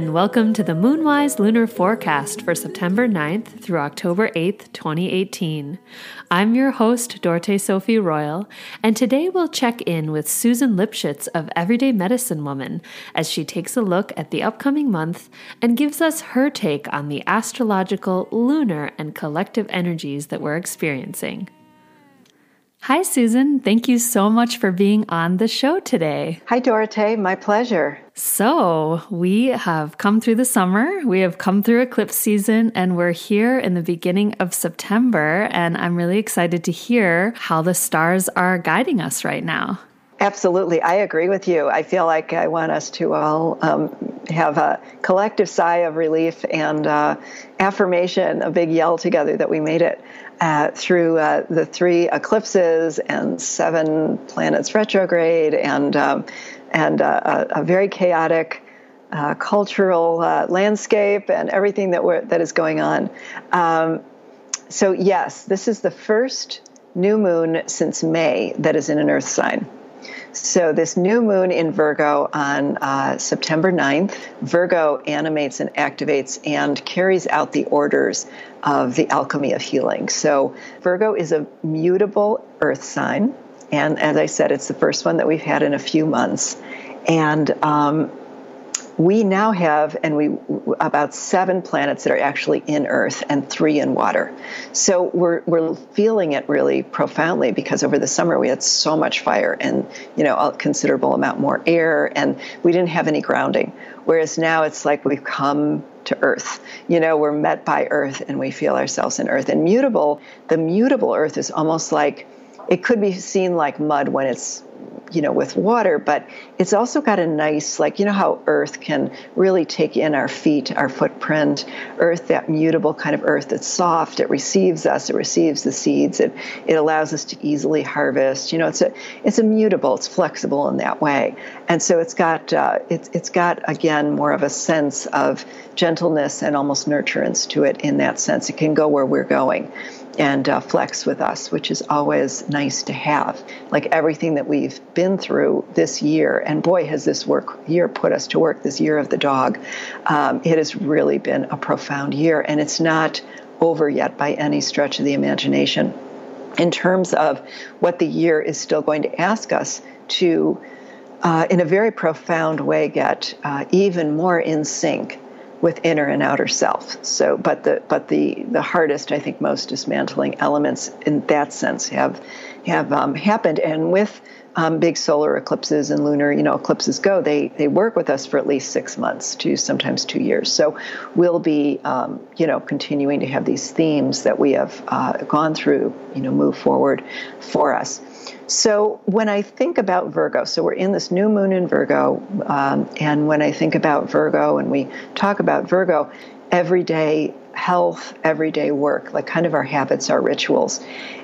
and welcome to the Moonwise Lunar Forecast for September 9th through October 8th, 2018. I'm your host, Dorte Sophie Royal, and today we'll check in with Susan Lipschitz of Everyday Medicine Woman as she takes a look at the upcoming month and gives us her take on the astrological, lunar, and collective energies that we're experiencing. Hi, Susan. Thank you so much for being on the show today. Hi, Dorothy. My pleasure. So, we have come through the summer, we have come through eclipse season, and we're here in the beginning of September. And I'm really excited to hear how the stars are guiding us right now. Absolutely. I agree with you. I feel like I want us to all um, have a collective sigh of relief and uh, affirmation, a big yell together that we made it uh, through uh, the three eclipses and seven planets retrograde and um, and uh, a, a, very chaotic uh, cultural uh, landscape and everything that we're, that is going on. Um, so yes, this is the first new moon since May that is in an Earth sign. So, this new moon in Virgo on uh, September 9th, Virgo animates and activates and carries out the orders of the alchemy of healing. So, Virgo is a mutable earth sign. And as I said, it's the first one that we've had in a few months. And um, we now have and we about seven planets that are actually in earth and three in water so we're, we're feeling it really profoundly because over the summer we had so much fire and you know a considerable amount more air and we didn't have any grounding whereas now it's like we've come to earth. You know we're met by earth and we feel ourselves in earth. And mutable the mutable earth is almost like it could be seen like mud when it's you know with water but it's also got a nice like you know how earth can really take in our feet our footprint? Earth that mutable kind of earth that's soft it receives us it receives the seeds it it allows us to easily harvest you know it's a it's immutable it's flexible in that way. And so it's got uh, it's it's got again more of a sense of gentleness and almost nurturance to it in that sense. It can go where we're going and uh, flex with us, which is always nice to have. Like everything that we've been through this year, and boy, has this work year put us to work. This year of the dog, um, it has really been a profound year, and it's not over yet by any stretch of the imagination. In terms of what the year is still going to ask us to, uh, in a very profound way, get uh, even more in sync with inner and outer self. So, but the but the the hardest, I think, most dismantling elements in that sense have have um, happened, and with um, big solar eclipses and lunar, you know, eclipses go, they they work with us for at least six months to sometimes two years. So, we'll be, um, you know, continuing to have these themes that we have uh, gone through, you know, move forward for us. So when I think about Virgo, so we're in this new moon in Virgo, um, and when I think about Virgo and we talk about Virgo, everyday health, everyday work, like kind of our habits, our rituals.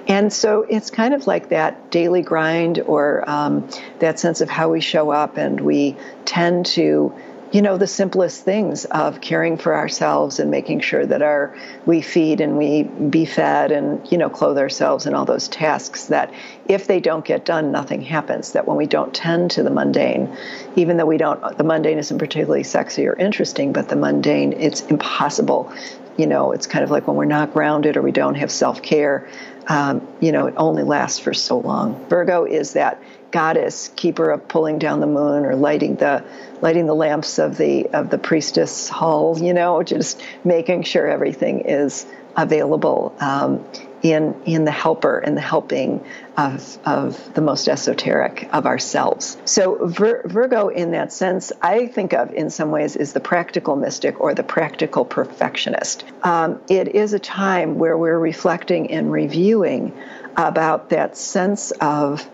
And so it's kind of like that daily grind or um, that sense of how we show up, and we tend to you know the simplest things of caring for ourselves and making sure that our we feed and we be fed and you know clothe ourselves and all those tasks that if they don't get done nothing happens. That when we don't tend to the mundane even though we don't the mundane isn't particularly sexy or interesting but the mundane it's impossible. You know it's kind of like when we're not grounded or we don't have self-care um, you know it only lasts for so long. Virgo is that goddess keeper of pulling down the moon or lighting the lighting the lamps of the of the priestess hall you know just making sure everything is available um, in in the helper and the helping of of the most esoteric of ourselves. So Vir- Virgo, in that sense, I think of in some ways is the practical mystic or the practical perfectionist. Um, it is a time where we're reflecting and reviewing about that sense of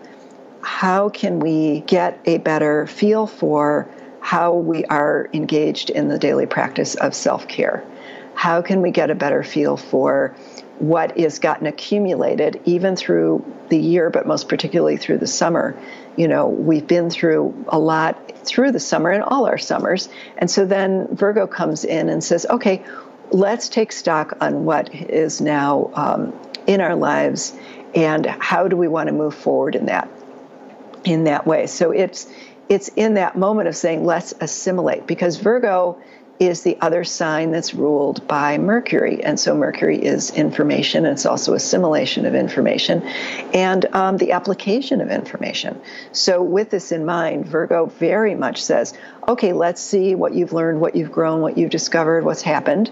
how can we get a better feel for how we are engaged in the daily practice of self care? How can we get a better feel for what is gotten accumulated even through the year, but most particularly through the summer? You know, we've been through a lot through the summer and all our summers. And so then Virgo comes in and says, okay, let's take stock on what is now um, in our lives and how do we want to move forward in that in that way. So it's it's in that moment of saying let's assimilate because Virgo is the other sign that's ruled by Mercury. And so Mercury is information, and it's also assimilation of information and um, the application of information. So, with this in mind, Virgo very much says, okay, let's see what you've learned, what you've grown, what you've discovered, what's happened.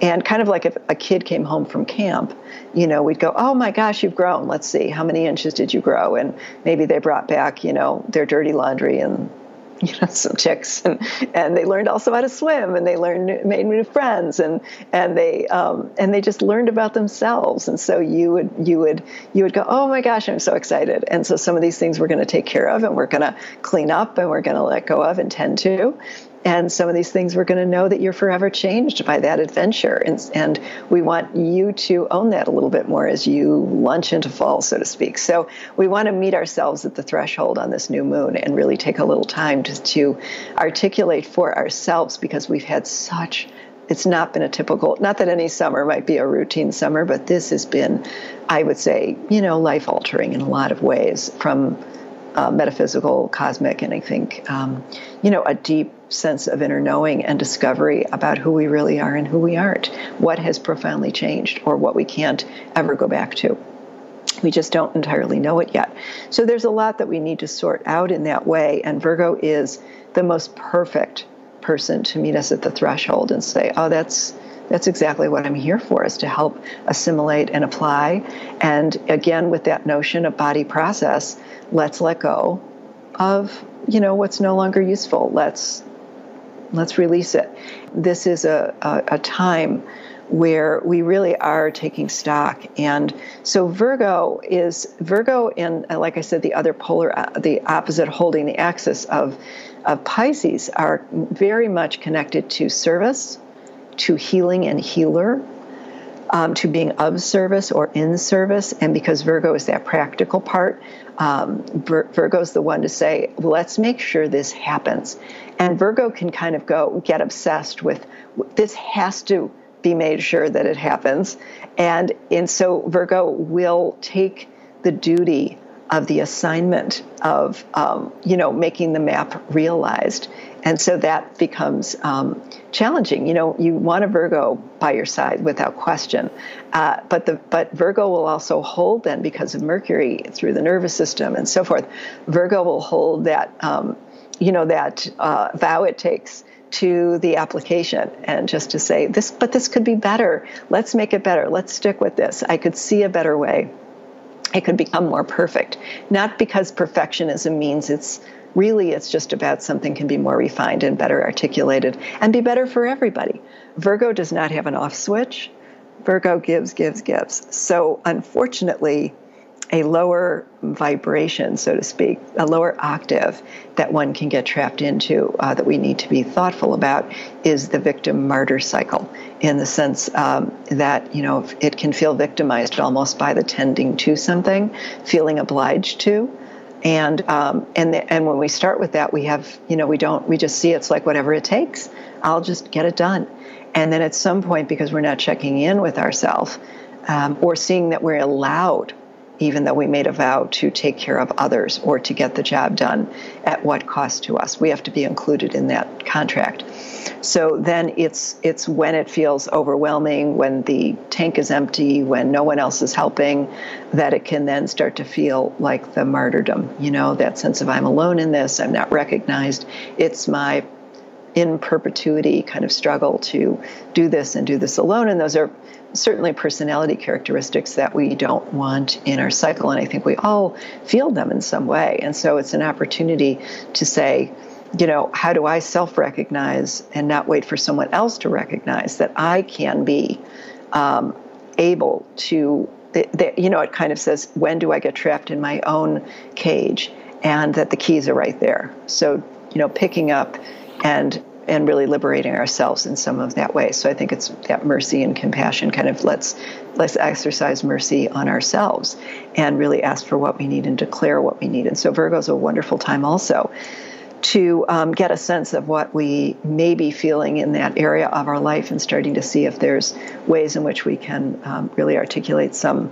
And kind of like if a kid came home from camp, you know, we'd go, oh my gosh, you've grown. Let's see, how many inches did you grow? And maybe they brought back, you know, their dirty laundry and you know some chicks and and they learned also how to swim and they learned made new friends and and they um, and they just learned about themselves and so you would you would you would go oh my gosh I'm so excited and so some of these things we're going to take care of and we're going to clean up and we're going to let go of and tend to and some of these things we're going to know that you're forever changed by that adventure. And, and we want you to own that a little bit more as you launch into fall so to speak. So we want to meet ourselves at the threshold on this new moon and really take a little time to, to articulate for ourselves because we've had such it's not been a typical not that any summer might be a routine summer but this has been i would say you know life altering in a lot of ways from uh, metaphysical, cosmic, and I think, um, you know, a deep sense of inner knowing and discovery about who we really are and who we aren't, what has profoundly changed, or what we can't ever go back to. We just don't entirely know it yet. So there's a lot that we need to sort out in that way, and Virgo is the most perfect person to meet us at the threshold and say, oh, that's that's exactly what I'm here for is to help assimilate and apply. And again, with that notion of body process, let's let go of you know what's no longer useful. Let's let's release it. This is a, a, a time where we really are taking stock. And so Virgo is Virgo, and like I said, the other polar, uh, the opposite holding the axis of, of Pisces are very much connected to service to healing and healer, um, to being of service or in service. And because Virgo is that practical part, um, Vir- the one to say, let's make sure this happens. And Virgo can kind of go get obsessed with this has to be made sure that it happens. And, and so Virgo will take the duty of the assignment of um, you know making the map realized and so that becomes um, challenging. You know, you want a Virgo by your side without question, uh, but the but Virgo will also hold then because of Mercury through the nervous system and so forth. Virgo will hold that um, you know that uh, vow it takes to the application and just to say this but this could be better let's make it better let's stick with this i could see a better way it could become more perfect not because perfectionism means it's really it's just about something can be more refined and better articulated and be better for everybody. Virgo does not have an off switch. Virgo gives, gives, gives. So, unfortunately, a lower vibration, so to speak, a lower octave that one can get trapped into uh, that we need to be thoughtful about is the victim martyr cycle in the sense um, that, you know, it can feel victimized almost by the tending to something, feeling obliged to and um, and the, and when we start with that, we have you know we don't we just see it's like whatever it takes. I'll just get it done, and then at some point, because we're not checking in with ourselves um, or seeing that we're allowed, even though we made a vow to take care of others or to get the job done, at what cost to us, we have to be included in that contract. So then it's it's when it feels overwhelming, when the tank is empty, when no one else is helping, that it can then start to feel like the martyrdom. You know, that sense of I'm alone in this, I'm not recognized. It's my in perpetuity kind of struggle to do this and do this alone. And those are certainly personality characteristics that we don't want in our cycle. And I think we all feel them in some way. And so it's an opportunity to say, you know, how do I self recognize and not wait for someone else to recognize that I can be um, able to, you know, it kind of says, when do I get trapped in my own cage? And that the keys are right there. So, you know, picking up and and really liberating ourselves in some of that way. So I think it's that mercy and compassion kind of let's let's exercise mercy on ourselves and really ask for what we need and declare what we need. And so Virgo's a wonderful time also to um, get a sense of what we may be feeling in that area of our life and starting to see if there's ways in which we can um, really articulate some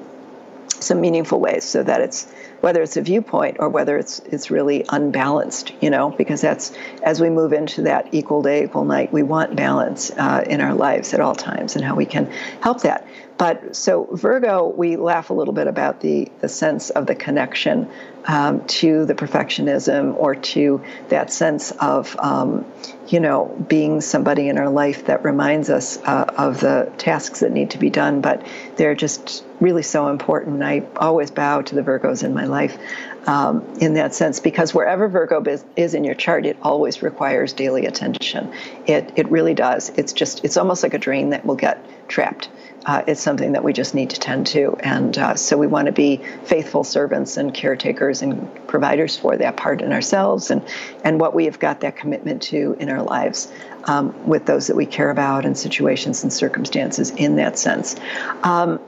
some meaningful ways so that it's whether it's a viewpoint or whether it's it's really unbalanced, you know, because that's as we move into that equal day, equal night, we want balance uh, in our lives at all times and how we can help that. But so Virgo, we laugh a little bit about the, the sense of the connection um, to the perfectionism or to that sense of, um, you know, being somebody in our life that reminds us uh, of the tasks that need to be done. But they're just really so important. I always bow to the Virgos in my life um, in that sense because wherever Virgo is in your chart, it always requires daily attention. It, it really does. It's just, it's almost like a drain that will get trapped uh, it's something that we just need to tend to. And uh, so we want to be faithful servants and caretakers and providers for that part in ourselves and, and what we have got that commitment to in our lives um, with those that we care about and situations and circumstances in that sense. Um,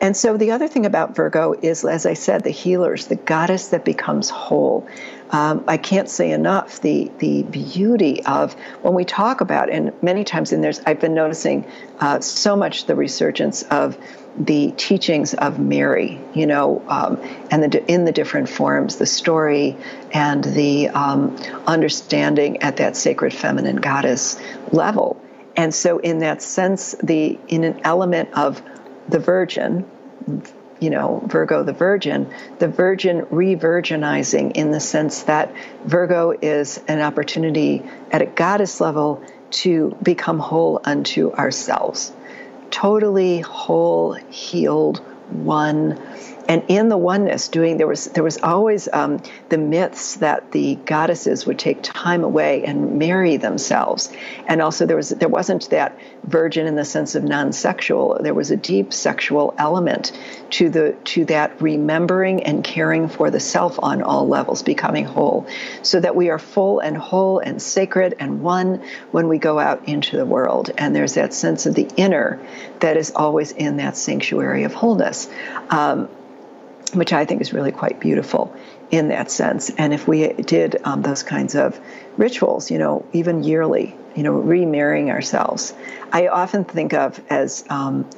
and so the other thing about Virgo is, as I said, the healers, the goddess that becomes whole um, I can't say enough the the beauty of when we talk about and many times in there's I've been noticing uh, so much the resurgence of the teachings of Mary, you know, um, and the, in the different forms, the story and the um, understanding at that sacred feminine goddess level. And so, in that sense, the in an element of the Virgin, you know, Virgo the Virgin, the Virgin re virginizing in the sense that Virgo is an opportunity at a goddess level to become whole unto ourselves. Totally whole, healed, one and in the oneness doing there was there was always um, the myths that the goddesses would take time away and marry themselves. And also there was there wasn't that virgin in the sense of non-sexual. There was a deep sexual element to the to that remembering and caring for the self on all levels becoming whole. So that we are full and whole and sacred and one when we go out into the world. And there's that sense of the inner that is always in that sanctuary of wholeness. Um, which I think is really quite beautiful in that sense. And if we did um, those kinds of rituals, you know, even yearly, you know, remarrying ourselves, I often think of as um,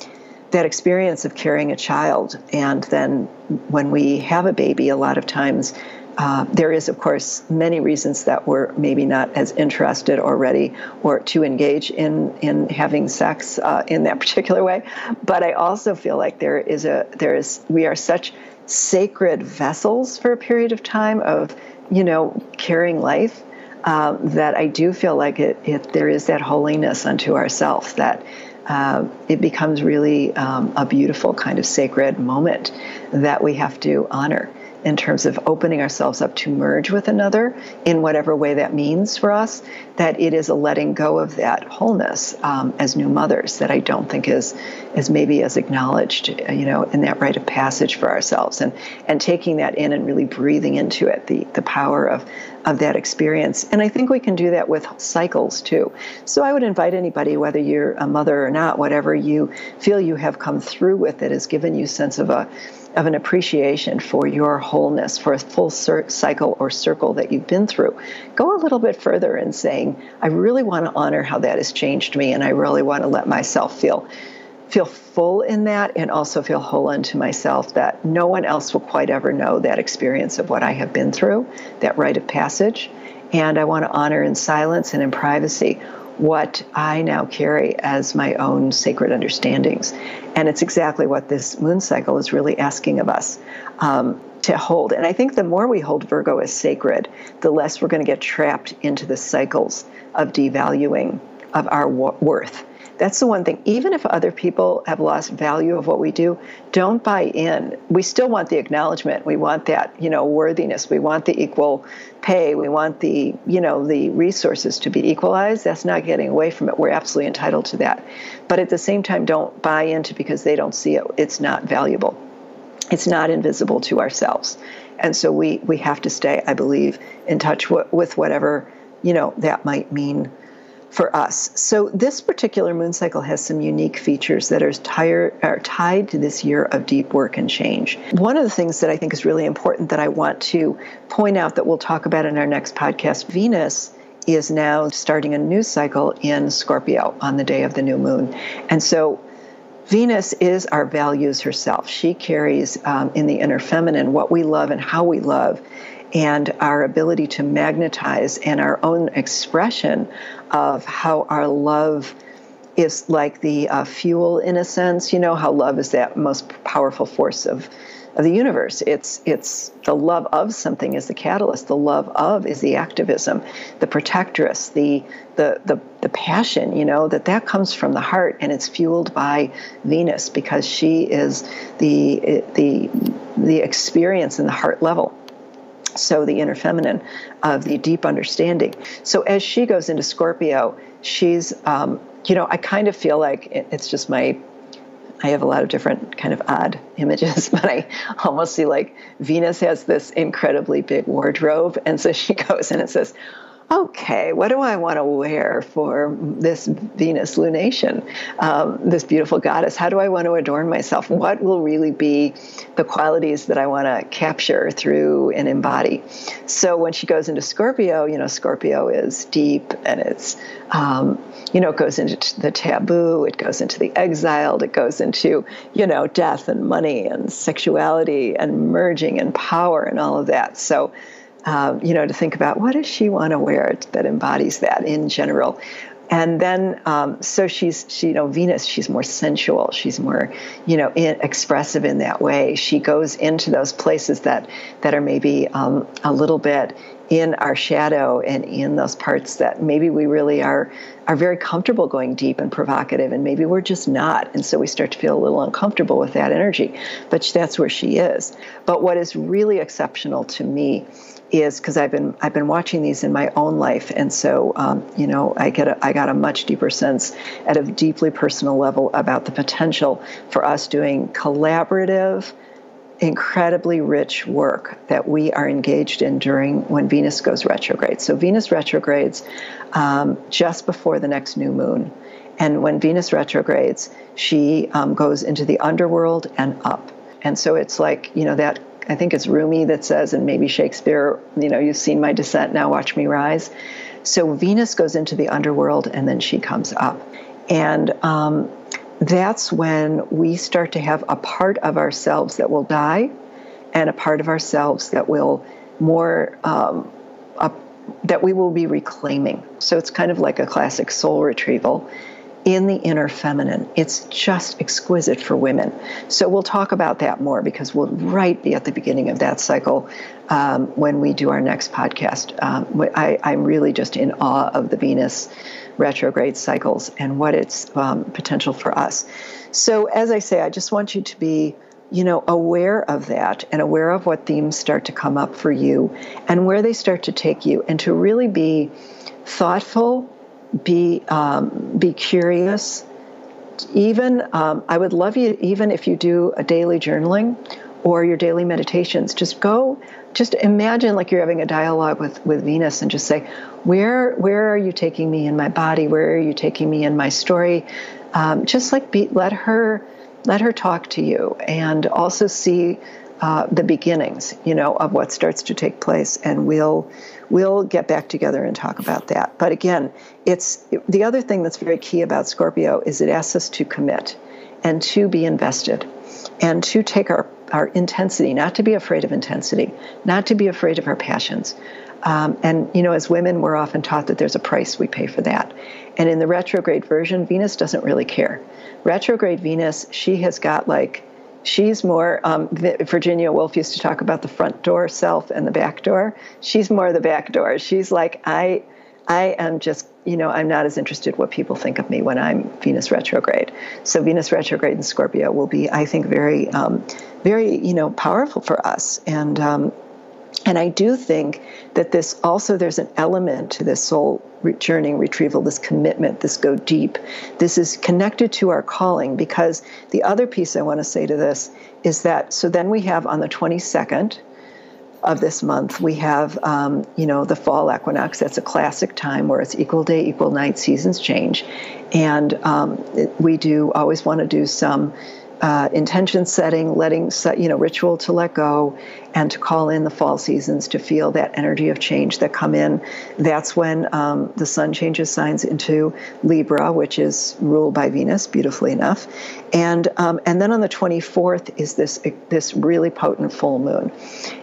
that experience of carrying a child. And then when we have a baby, a lot of times uh, there is, of course, many reasons that we're maybe not as interested or ready or to engage in in having sex uh, in that particular way. But I also feel like there is a there is we are such sacred vessels for a period of time of, you know, carrying life, um, that I do feel like it, if there is that holiness unto ourselves, that uh, it becomes really um, a beautiful kind of sacred moment that we have to honor in terms of opening ourselves up to merge with another in whatever way that means for us, that it is a letting go of that wholeness um, as new mothers that I don't think is is maybe as acknowledged, you know, in that rite of passage for ourselves, and and taking that in and really breathing into it, the the power of of that experience. And I think we can do that with cycles too. So I would invite anybody, whether you're a mother or not, whatever you feel you have come through with, it has given you sense of a of an appreciation for your wholeness, for a full cir- cycle or circle that you've been through. Go a little bit further in saying, I really want to honor how that has changed me, and I really want to let myself feel feel full in that and also feel whole unto myself that no one else will quite ever know that experience of what I have been through, that rite of passage. And I want to honor in silence and in privacy what I now carry as my own sacred understandings. And it's exactly what this moon cycle is really asking of us um, to hold. And I think the more we hold Virgo as sacred, the less we're going to get trapped into the cycles of devaluing of our worth that's the one thing. Even if other people have lost value of what we do, don't buy in. We still want the acknowledgement. We want that, you know, worthiness. We want the equal pay. We want the, you know, the resources to be equalized. That's not getting away from it. We're absolutely entitled to that. But at the same time, don't buy into because they don't see it. It's not valuable. It's not invisible to ourselves. And so we, we have to stay, I believe, in touch with whatever, you know, that might mean for us. So this particular moon cycle has some unique features that are, tire, are tied to this year of deep work and change. One of the things that I think is really important that I want to point out that we'll talk about in our next podcast, Venus is now starting a new cycle in Scorpio on the day of the new moon. And so Venus is our values herself. She carries um, in the inner feminine what we love and how we love, and our ability to magnetize and our own expression of how our love is like the uh, fuel in a sense. You know how love is that most powerful force of of the universe. It's it's the love of something is the catalyst. The love of is the activism, the protectress, the the the, the passion. You know that that comes from the heart, and it's fueled by Venus because she is the the the experience in the heart level so the inner feminine of the deep understanding. So as she goes into Scorpio, she's, um, you know, I kind of feel like it's just my I have a lot of different kind of odd images, but I almost see like Venus has this incredibly big wardrobe. And so she goes in and says, okay, what do I want to wear for this Venus lunation, um, this beautiful goddess? How do I want to adorn myself? What will really be the qualities that I want to capture through and embody? So when she goes into Scorpio, you know, Scorpio is deep and it's, um, you know, it goes into the taboo, it goes into the exiled, it goes into, you know, death and money and sexuality and merging and power and all of that. So, um, you know, to think about what does she want to wear that embodies that in general. And then, um, so she's, she, you know, Venus, she's more sensual. She's more, you know, in, expressive in that way. She goes into those places that, that are maybe um, a little bit in our shadow and in those parts that maybe we really are are very comfortable going deep and provocative and maybe we're just not and so we start to feel a little uncomfortable with that energy but that's where she is but what is really exceptional to me is because I've been I've been watching these in my own life, and so um, you know I get a, I got a much deeper sense at a deeply personal level about the potential for us doing collaborative, incredibly rich work that we are engaged in during when Venus goes retrograde. So Venus retrogrades um, just before the next new moon, and when Venus retrogrades, she um, goes into the underworld and up. And so it's like, you know, that I think it's Rumi that says, and maybe Shakespeare, you know, you've seen my descent, now watch me rise. So Venus goes into the underworld and then she comes up. And um, that's when we start to have a part of ourselves that will die and a part of ourselves that will more, um, that we will be reclaiming. So it's kind of like a classic soul retrieval in the inner feminine. It's just exquisite for women. So we'll talk about that more because we'll right be at the beginning of that cycle um, when we do our next podcast. Um, I, am really just in awe of the Venus retrograde cycles and what its um, potential for us. So as I say, I just want you to be you know aware of that and aware of what themes start to come up for you and where they start to take you and to really be thoughtful be um, be curious. Even um, I would love you even if you do a daily journaling or your daily meditations. Just go, just imagine like you're having a dialogue with with Venus and just say, where where are you taking me in my body? Where are you taking me in my story? Um, just like be, let her let her talk to you and also see uh, the beginnings, you know, of what starts to take place, and we'll we'll get back together and talk about that. But again, it's the other thing that's very key about Scorpio is it asks us to commit and to be invested and to take our our intensity, not to be afraid of intensity, not to be afraid of our passions. Um, and you know, as women, we're often taught that there's a price we pay for that. And in the retrograde version, Venus doesn't really care. Retrograde Venus, she has got like She's more, um, Virginia Woolf used to talk about the front door self and the back door. She's more the back door. She's like, I, I am just, you know, I'm not as interested what people think of me when I'm Venus retrograde. So Venus retrograde in Scorpio will be, I think, very, um, very, you know, powerful for us. And um, and I do think that this also, there's an element to this soul journey retrieval, this commitment, this go deep. This is connected to our calling because the other piece I want to say to this is that, so then we have on the 22nd, of this month, we have, um, you know, the fall equinox. That's a classic time where it's equal day, equal night, seasons change. And um, it, we do always want to do some uh, intention setting, letting you know ritual to let go, and to call in the fall seasons to feel that energy of change that come in. That's when um, the sun changes signs into Libra, which is ruled by Venus, beautifully enough, and um, and then on the 24th is this this really potent full moon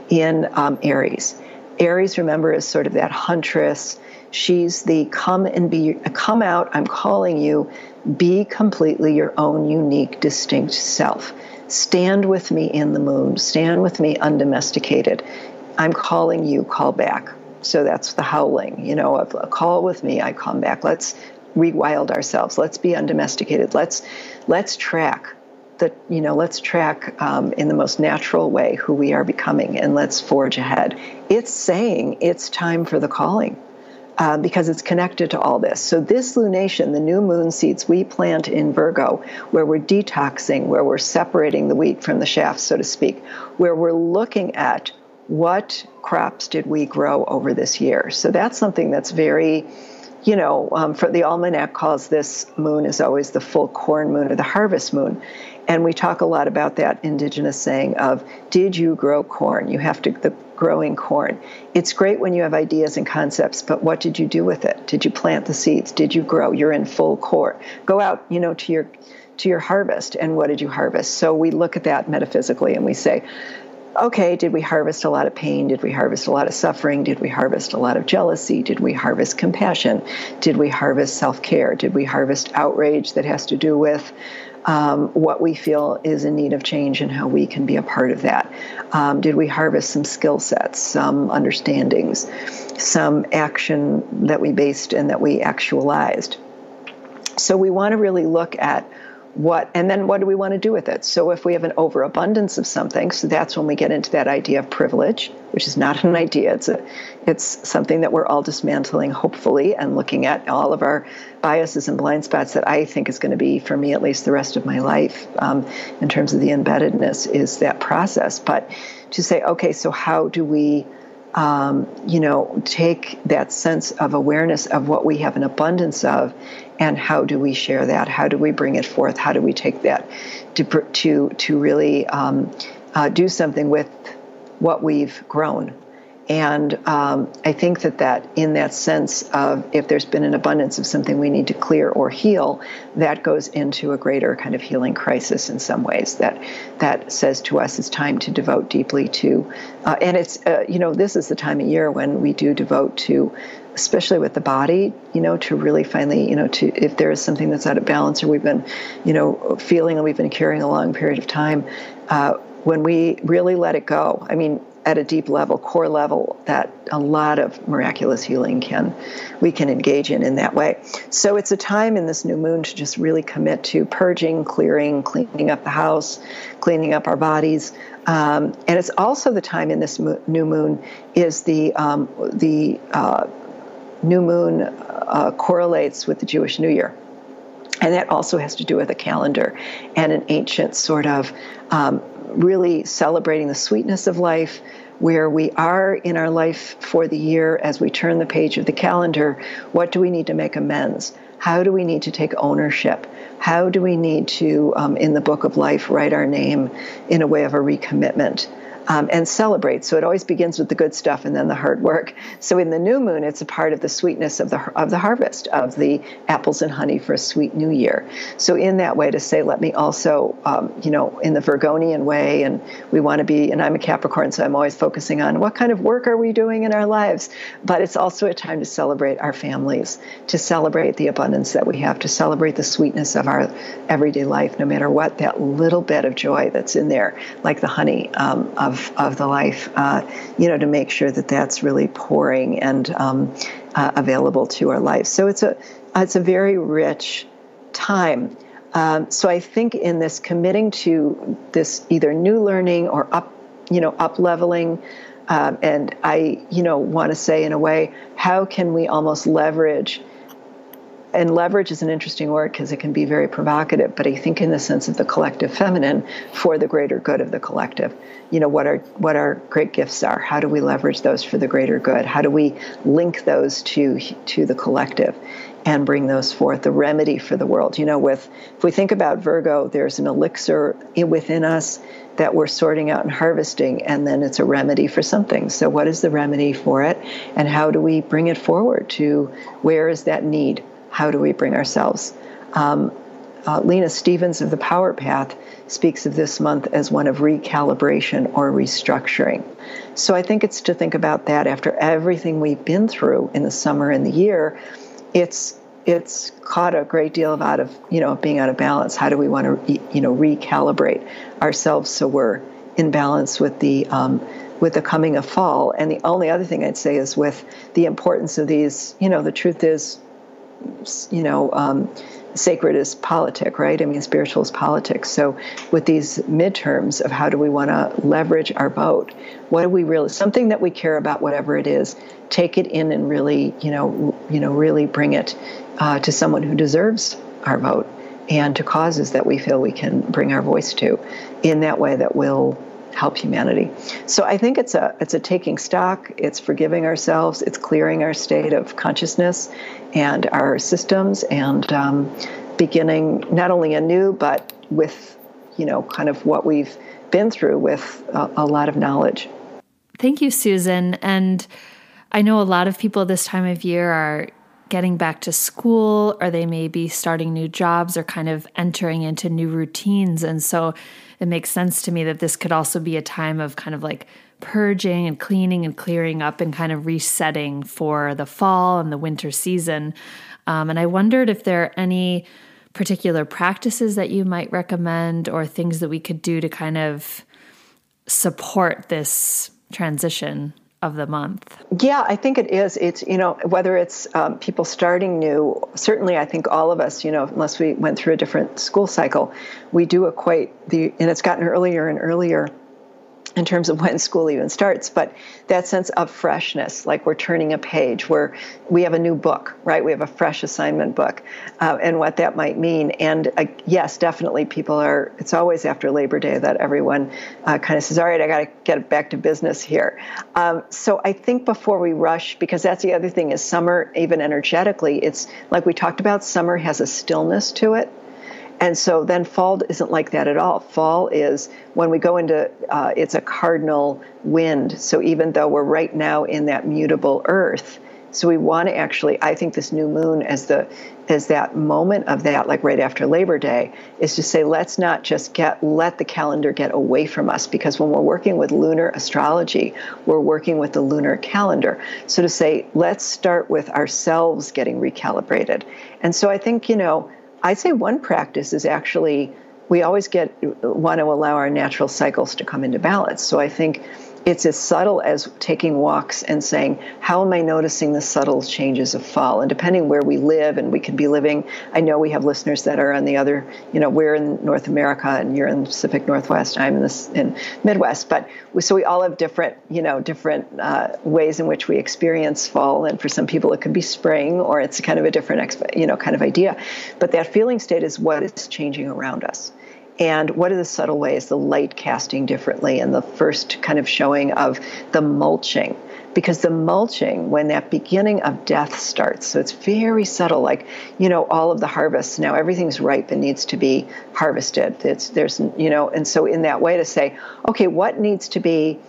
in um, Aries. Aries, remember, is sort of that huntress. She's the come and be, come out. I'm calling you be completely your own unique, distinct self. Stand with me in the moon. Stand with me undomesticated. I'm calling you, call back. So that's the howling, you know, of a call with me, I come back. Let's rewild ourselves. Let's be undomesticated. Let's let's track the you know let's track um, in the most natural way who we are becoming and let's forge ahead. It's saying it's time for the calling uh, because it's connected to all this. So, this lunation, the new moon seeds we plant in Virgo, where we're detoxing, where we're separating the wheat from the chaff, so to speak, where we're looking at what crops did we grow over this year. So, that's something that's very you know, um, for the almanac calls this moon is always the full corn moon or the harvest moon. And we talk a lot about that indigenous saying of, did you grow corn? You have to, the growing corn. It's great when you have ideas and concepts, but what did you do with it? Did you plant the seeds? Did you grow? You're in full core. Go out, you know, to your, to your harvest and what did you harvest? So we look at that metaphysically and we say, okay, did we harvest a lot of pain? Did we harvest a lot of suffering? Did we harvest a lot of jealousy? Did we harvest compassion? Did we harvest self care? Did we harvest outrage that has to do with um, what we feel is in need of change and how we can be a part of that. Um, did we harvest some skill sets, some understandings, some action that we based and that we actualized? So we want to really look at what and then what do we want to do with it? So if we have an overabundance of something so that's when we get into that idea of privilege which is not an idea. It's a it's something that we're all dismantling hopefully and looking at all of our biases and blind spots that i think is going to be for me at least the rest of my life um, in terms of the embeddedness is that process. But to say okay so how do we um, you know, take that sense of awareness of what we have an abundance of, and how do we share that? How do we bring it forth? How do we take that to to to really um, uh, do something with what we've grown? And um, I think that that in that sense of if there's been an abundance of something we need to clear or heal, that goes into a greater kind of healing crisis in some ways. That that says to us it's time to devote deeply to, uh, and it's uh, you know this is the time of year when we do devote to especially with the body, you know, to really finally, you know, to if there is something that's out of balance or we've been, you know, feeling and we've been carrying a long period of time, uh, when we really let it go. I mean, at a deep level, core level, that a lot of miraculous healing can we can engage in in that way. So it's a time in this new moon to just really commit to purging, clearing, cleaning up the house, cleaning up our bodies, um, and it's also the time in this mo- new moon is the um, the uh, new moon uh, correlates with the Jewish New Year. And that also has to do with a calendar and an ancient sort of um, really celebrating the sweetness of life, where we are in our life for the year as we turn the page of the calendar. What do we need to make amends? How do we need to take ownership? How do we need to, um, in the book of life, write our name in a way of a recommitment? Um, and celebrate. So it always begins with the good stuff and then the hard work. So in the new moon, it's a part of the sweetness of the of the harvest of the apples and honey for a sweet new year. So in that way, to say, let me also, um, you know, in the Virgonian way, and we want to be. And I'm a Capricorn, so I'm always focusing on what kind of work are we doing in our lives. But it's also a time to celebrate our families, to celebrate the abundance that we have, to celebrate the sweetness of our everyday life, no matter what. That little bit of joy that's in there, like the honey um, of of, of the life, uh, you know, to make sure that that's really pouring and um, uh, available to our lives. So it's a it's a very rich time. Um, so I think in this committing to this either new learning or up, you know, up leveling, um, and I, you know, want to say in a way, how can we almost leverage and leverage is an interesting word because it can be very provocative, but I think in the sense of the collective feminine for the greater good of the collective. You know, what our what our great gifts are. How do we leverage those for the greater good? How do we link those to to the collective? and bring those forth, the remedy for the world. You know, with if we think about Virgo, there's an elixir within us that we're sorting out and harvesting, and then it's a remedy for something. So, what is the remedy for it, and how do we bring it forward to where is that need? How do we bring ourselves? Um, uh, Lena Stevens of the Power Path speaks of this month as one of recalibration or restructuring. So I think it's to think about that after everything we've been through in the summer and the year. It's it's caught a great deal of out of you know being out of balance. How do we want to you know recalibrate ourselves so we're in balance with the um, with the coming of fall? And the only other thing I'd say is with the importance of these. You know, the truth is, you know. Um, sacred is politic, right? I mean, spiritual is politics. So, with these midterms of how do we want to leverage our vote, what do we really something that we care about, whatever it is, take it in and really, you know, you know, really bring it uh, to someone who deserves our vote and to causes that we feel we can bring our voice to, in that way that will help humanity. So I think it's a it's a taking stock, it's forgiving ourselves, it's clearing our state of consciousness and our systems, and um, beginning not only anew but with you know kind of what we've been through with a, a lot of knowledge. Thank you, Susan. And I know a lot of people this time of year are getting back to school or they may be starting new jobs or kind of entering into new routines. And so it makes sense to me that this could also be a time of kind of like purging and cleaning and clearing up and kind of resetting for the fall and the winter season. Um, and I wondered if there are any particular practices that you might recommend or things that we could do to kind of support this transition of the month? Yeah, I think it is. It's, you know, whether it's um, people starting new, certainly I think all of us, you know, unless we went through a different school cycle, we do equate the, and it's gotten earlier and earlier in terms of when school even starts, but that sense of freshness, like we're turning a page, where we have a new book, right? We have a fresh assignment book, uh, and what that might mean. And uh, yes, definitely, people are. It's always after Labor Day that everyone uh, kind of says, "All right, I got to get back to business here." Um, so I think before we rush, because that's the other thing is summer, even energetically, it's like we talked about. Summer has a stillness to it and so then fall isn't like that at all. Fall is when we go into uh, it's a cardinal wind. So even though we're right now in that mutable earth, so we want to actually, I think this new moon as the as that moment of that, like right after Labor Day, is to say, let's not just get let the calendar get away from us because when we're working with lunar astrology, we're working with the lunar calendar. So to say, let's start with ourselves getting recalibrated. And so I think, you know, I'd say one practice is actually we always get want to allow our natural cycles to come into balance. So I think it's as subtle as taking walks and saying, How am I noticing the subtle changes of fall? And depending where we live, and we could be living, I know we have listeners that are on the other, you know, we're in North America and you're in the Pacific Northwest, I'm in the in Midwest. But we, so we all have different, you know, different uh, ways in which we experience fall. And for some people, it could be spring or it's kind of a different, you know, kind of idea. But that feeling state is what is changing around us and what are the subtle ways the light casting differently and the first kind of showing of the mulching? Because the mulching when that beginning of death starts so it's very subtle like you know all of the harvests now everything's ripe and needs to be harvested. It's there's you know and so in that way to say okay what needs to be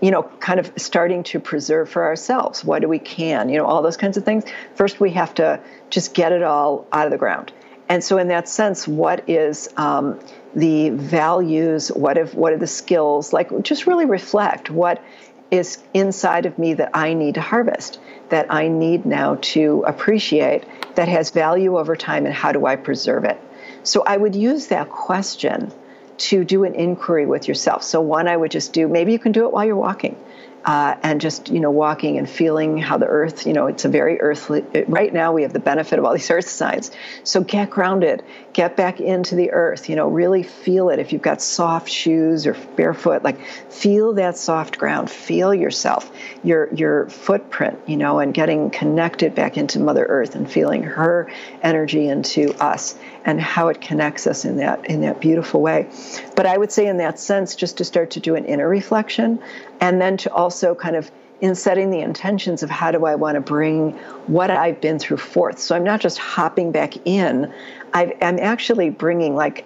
you know kind of starting to preserve for ourselves? What do we can? You know all those kinds of things. First we have to just get it all out of the ground. And so in that sense what is um, the values, what if what are the skills, like just really reflect what is inside of me that I need to harvest, that I need now to appreciate, that has value over time, and how do I preserve it? So I would use that question to do an inquiry with yourself. So one I would just do, maybe you can do it while you're walking uh, and just you know walking and feeling how the earth you know it's a very earthly right now we have the benefit of all these earth signs. So get grounded get back into the earth you know really feel it. If you've got soft shoes or barefoot like feel that soft ground feel yourself your your footprint you know and getting connected back into mother earth and feeling her energy into us and how it connects us in that in that beautiful way but i would say in that sense just to start to do an inner reflection and then to also kind of in setting the intentions of how do I want to bring what I've been through forth. So I'm not just hopping back in, i am actually bringing, like,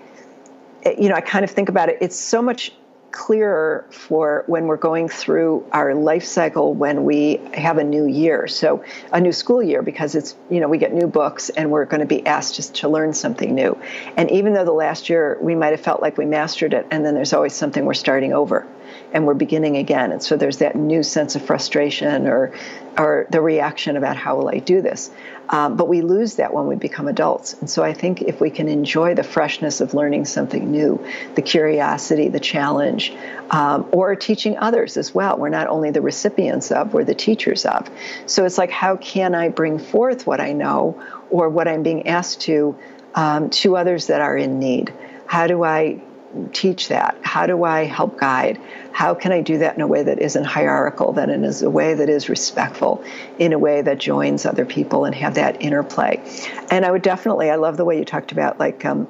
eh, you know, I kind of think about it, it's so much clearer for when we're going through our life cycle when we have a new year. So a new school year because it's you know we get new books and we're going to be asked just to learn something new. And even though the last year we might have felt like we mastered it, and then there's always something we're starting over and we're beginning again. And so there's that new sense of frustration or or the reaction about how will I do this. Um, but we lose that when we become adults. And so I think if we can enjoy the freshness of learning something new, the curiosity, the challenge, um, or teaching others as well, we're not only the recipients of, we're the teachers of. So it's like, how can I bring forth what I know or what I'm being asked to um, to others that are in need? How do I teach that? How do I help guide? How can I do that in a way that isn't hierarchical, that is a way that is respectful, in a way that joins other people and have that interplay? And I would definitely, I love the way you talked about like, um,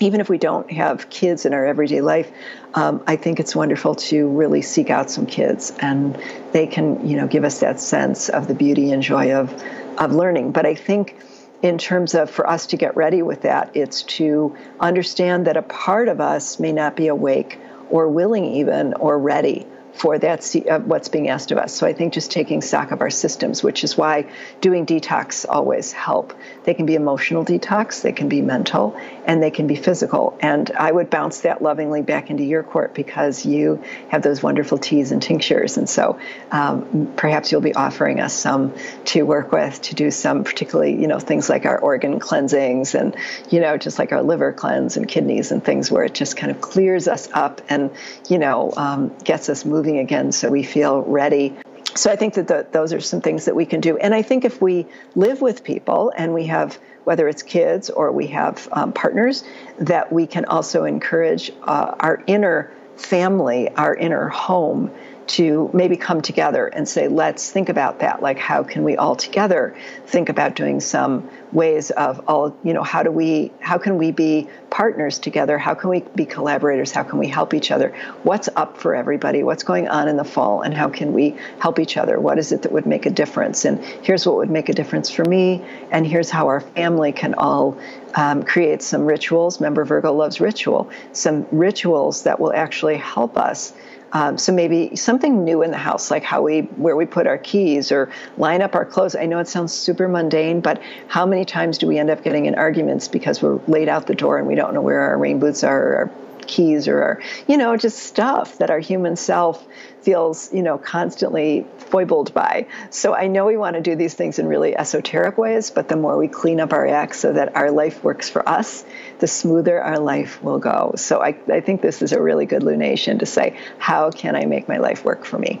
even if we don't have kids in our everyday life, um, I think it's wonderful to really seek out some kids, and they can, you know, give us that sense of the beauty and joy of of learning. But I think in terms of for us to get ready with that, it's to understand that a part of us may not be awake or willing even or ready for that uh, what's being asked of us. So I think just taking stock of our systems, which is why doing detox always help. They can be emotional detox, they can be mental, and they can be physical. And I would bounce that lovingly back into your court because you have those wonderful teas and tinctures. And so um, perhaps you'll be offering us some to work with to do some particularly, you know, things like our organ cleansings and, you know, just like our liver cleanse and kidneys and things where it just kind of clears us up and, you know, um, gets us moving moving again so we feel ready. So I think that the, those are some things that we can do. And I think if we live with people and we have, whether it's kids or we have um, partners, that we can also encourage uh, our inner family, our inner home to maybe come together and say, let's think about that. Like, how can we all together think about doing some ways of all, you know, how do we, how can we be partners together? How can we be collaborators? How can we help each other? What's up for everybody? What's going on in the fall? And how can we help each other? What is it that would make a difference? And here's what would make a difference for me. And here's how our family can all um, create some rituals. Remember, Virgo loves ritual, some rituals that will actually help us um, so maybe something new in the house, like how we where we put our keys or line up our clothes. I know it sounds super mundane, but how many times do we end up getting in arguments because we're laid out the door and we don't know where our rain boots are, or our keys, or our, you know, just stuff that our human self feels, you know, constantly foibled by. So I know we want to do these things in really esoteric ways, but the more we clean up our act so that our life works for us, the smoother our life will go. So I, I think this is a really good lunation to say, how can I make my life work for me?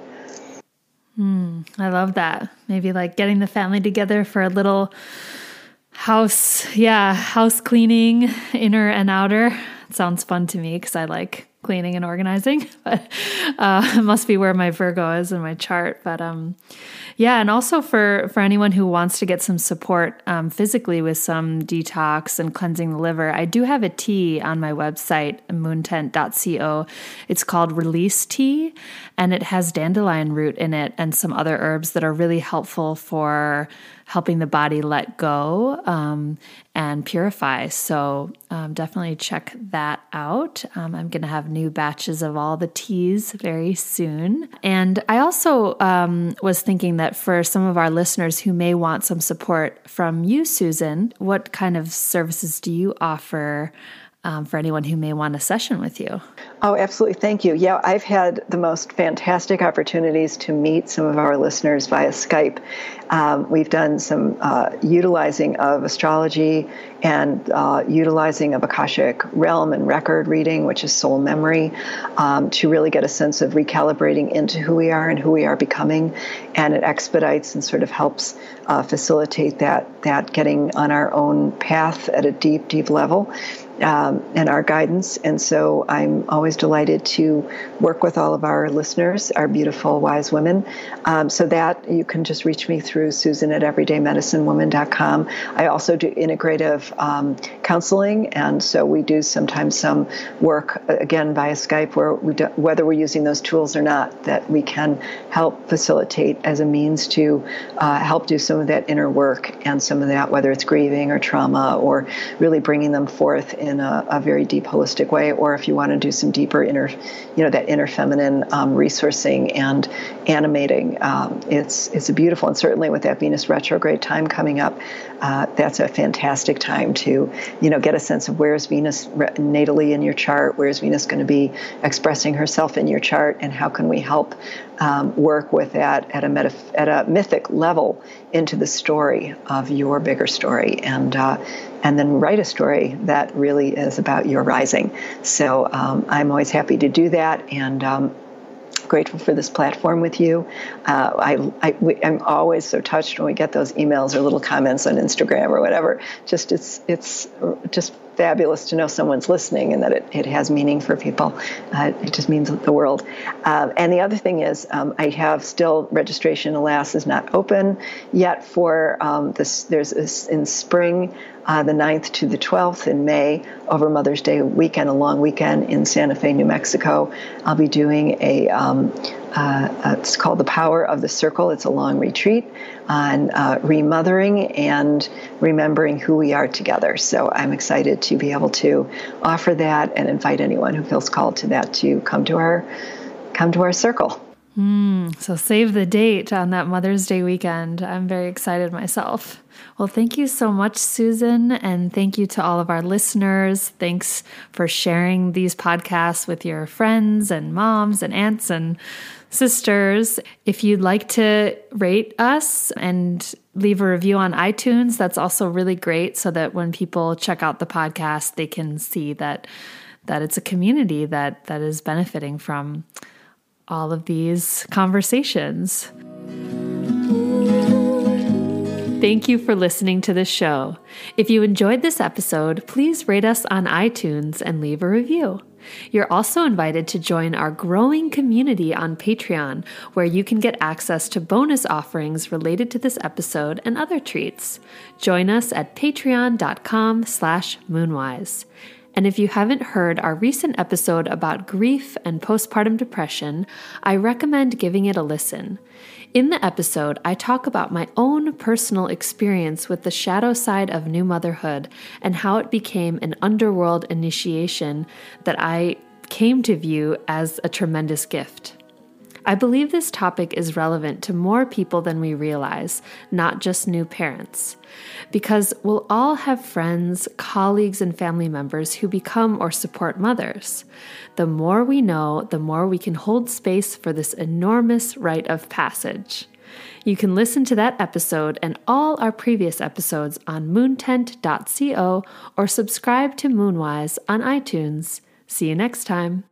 Mm, I love that. Maybe like getting the family together for a little house, yeah, house cleaning, inner and outer. Sounds fun to me because I like cleaning and organizing, but uh, it must be where my Virgo is in my chart. But um, yeah, and also for for anyone who wants to get some support um, physically with some detox and cleansing the liver, I do have a tea on my website moontent.co. It's called Release Tea, and it has dandelion root in it and some other herbs that are really helpful for helping the body let go um, and purify. So um, definitely check that out. Um, I'm going to have new batches of all the teas very soon. And I also um, was thinking that for some of our listeners who may want some support from you, Susan, what kind of services do you offer? Um, for anyone who may want a session with you. Oh, absolutely. Thank you. Yeah, I've had the most fantastic opportunities to meet some of our listeners via Skype. Um, we've done some uh, utilizing of astrology and uh, utilizing of Akashic realm and record reading, which is soul memory, um, to really get a sense of recalibrating into who we are and who we are becoming. And it expedites and sort of helps uh, facilitate that that getting on our own path at a deep, deep level. Um, and our guidance. And so I'm always delighted to work with all of our listeners, our beautiful, wise women. Um, so that you can just reach me through Susan at everydaymedicinewoman.com. I also do integrative um, counseling, and so we do sometimes some work uh, again via Skype where we do, whether we're using those tools or not, that we can help facilitate as a means to uh, help do some of that inner work and some of that, whether it's grieving or trauma or really bringing them forth in a, a very deep holistic way, or if you want to do some deeper inner, you know, that inner feminine um, resourcing and animating, um, it's it's a beautiful and certainly with that Venus retrograde time coming up, uh, that's a fantastic time to you know get a sense of where's Venus natally in your chart, where's Venus going to be expressing herself in your chart, and how can we help um, work with that at a metaph- at a mythic level into the story of your bigger story and. Uh, and then write a story that really is about your rising. So um, I'm always happy to do that, and um, grateful for this platform with you. Uh, I, I, am always so touched when we get those emails or little comments on Instagram or whatever. Just it's it's just fabulous to know someone's listening and that it, it has meaning for people. Uh, it just means the world. Uh, and the other thing is, um, I have still registration, alas, is not open yet for um, this. There's this in spring, uh, the 9th to the 12th in May, over Mother's Day weekend, a long weekend in Santa Fe, New Mexico. I'll be doing a um, uh, it's called The Power of the Circle. It's a long retreat on uh, remothering and remembering who we are together. So I'm excited to be able to offer that and invite anyone who feels called to that to come to our come to our circle. Mm, so save the date on that Mother's Day weekend. I'm very excited myself. Well, thank you so much, Susan, and thank you to all of our listeners. Thanks for sharing these podcasts with your friends and moms and aunts and sisters. If you'd like to rate us and leave a review on iTunes, that's also really great so that when people check out the podcast, they can see that that it's a community that that is benefiting from all of these conversations. Thank you for listening to the show. If you enjoyed this episode, please rate us on iTunes and leave a review. You're also invited to join our growing community on Patreon, where you can get access to bonus offerings related to this episode and other treats. Join us at patreon.com slash moonwise. And if you haven't heard our recent episode about grief and postpartum depression, I recommend giving it a listen. In the episode, I talk about my own personal experience with the shadow side of new motherhood and how it became an underworld initiation that I came to view as a tremendous gift. I believe this topic is relevant to more people than we realize, not just new parents. Because we'll all have friends, colleagues, and family members who become or support mothers. The more we know, the more we can hold space for this enormous rite of passage. You can listen to that episode and all our previous episodes on moontent.co or subscribe to Moonwise on iTunes. See you next time.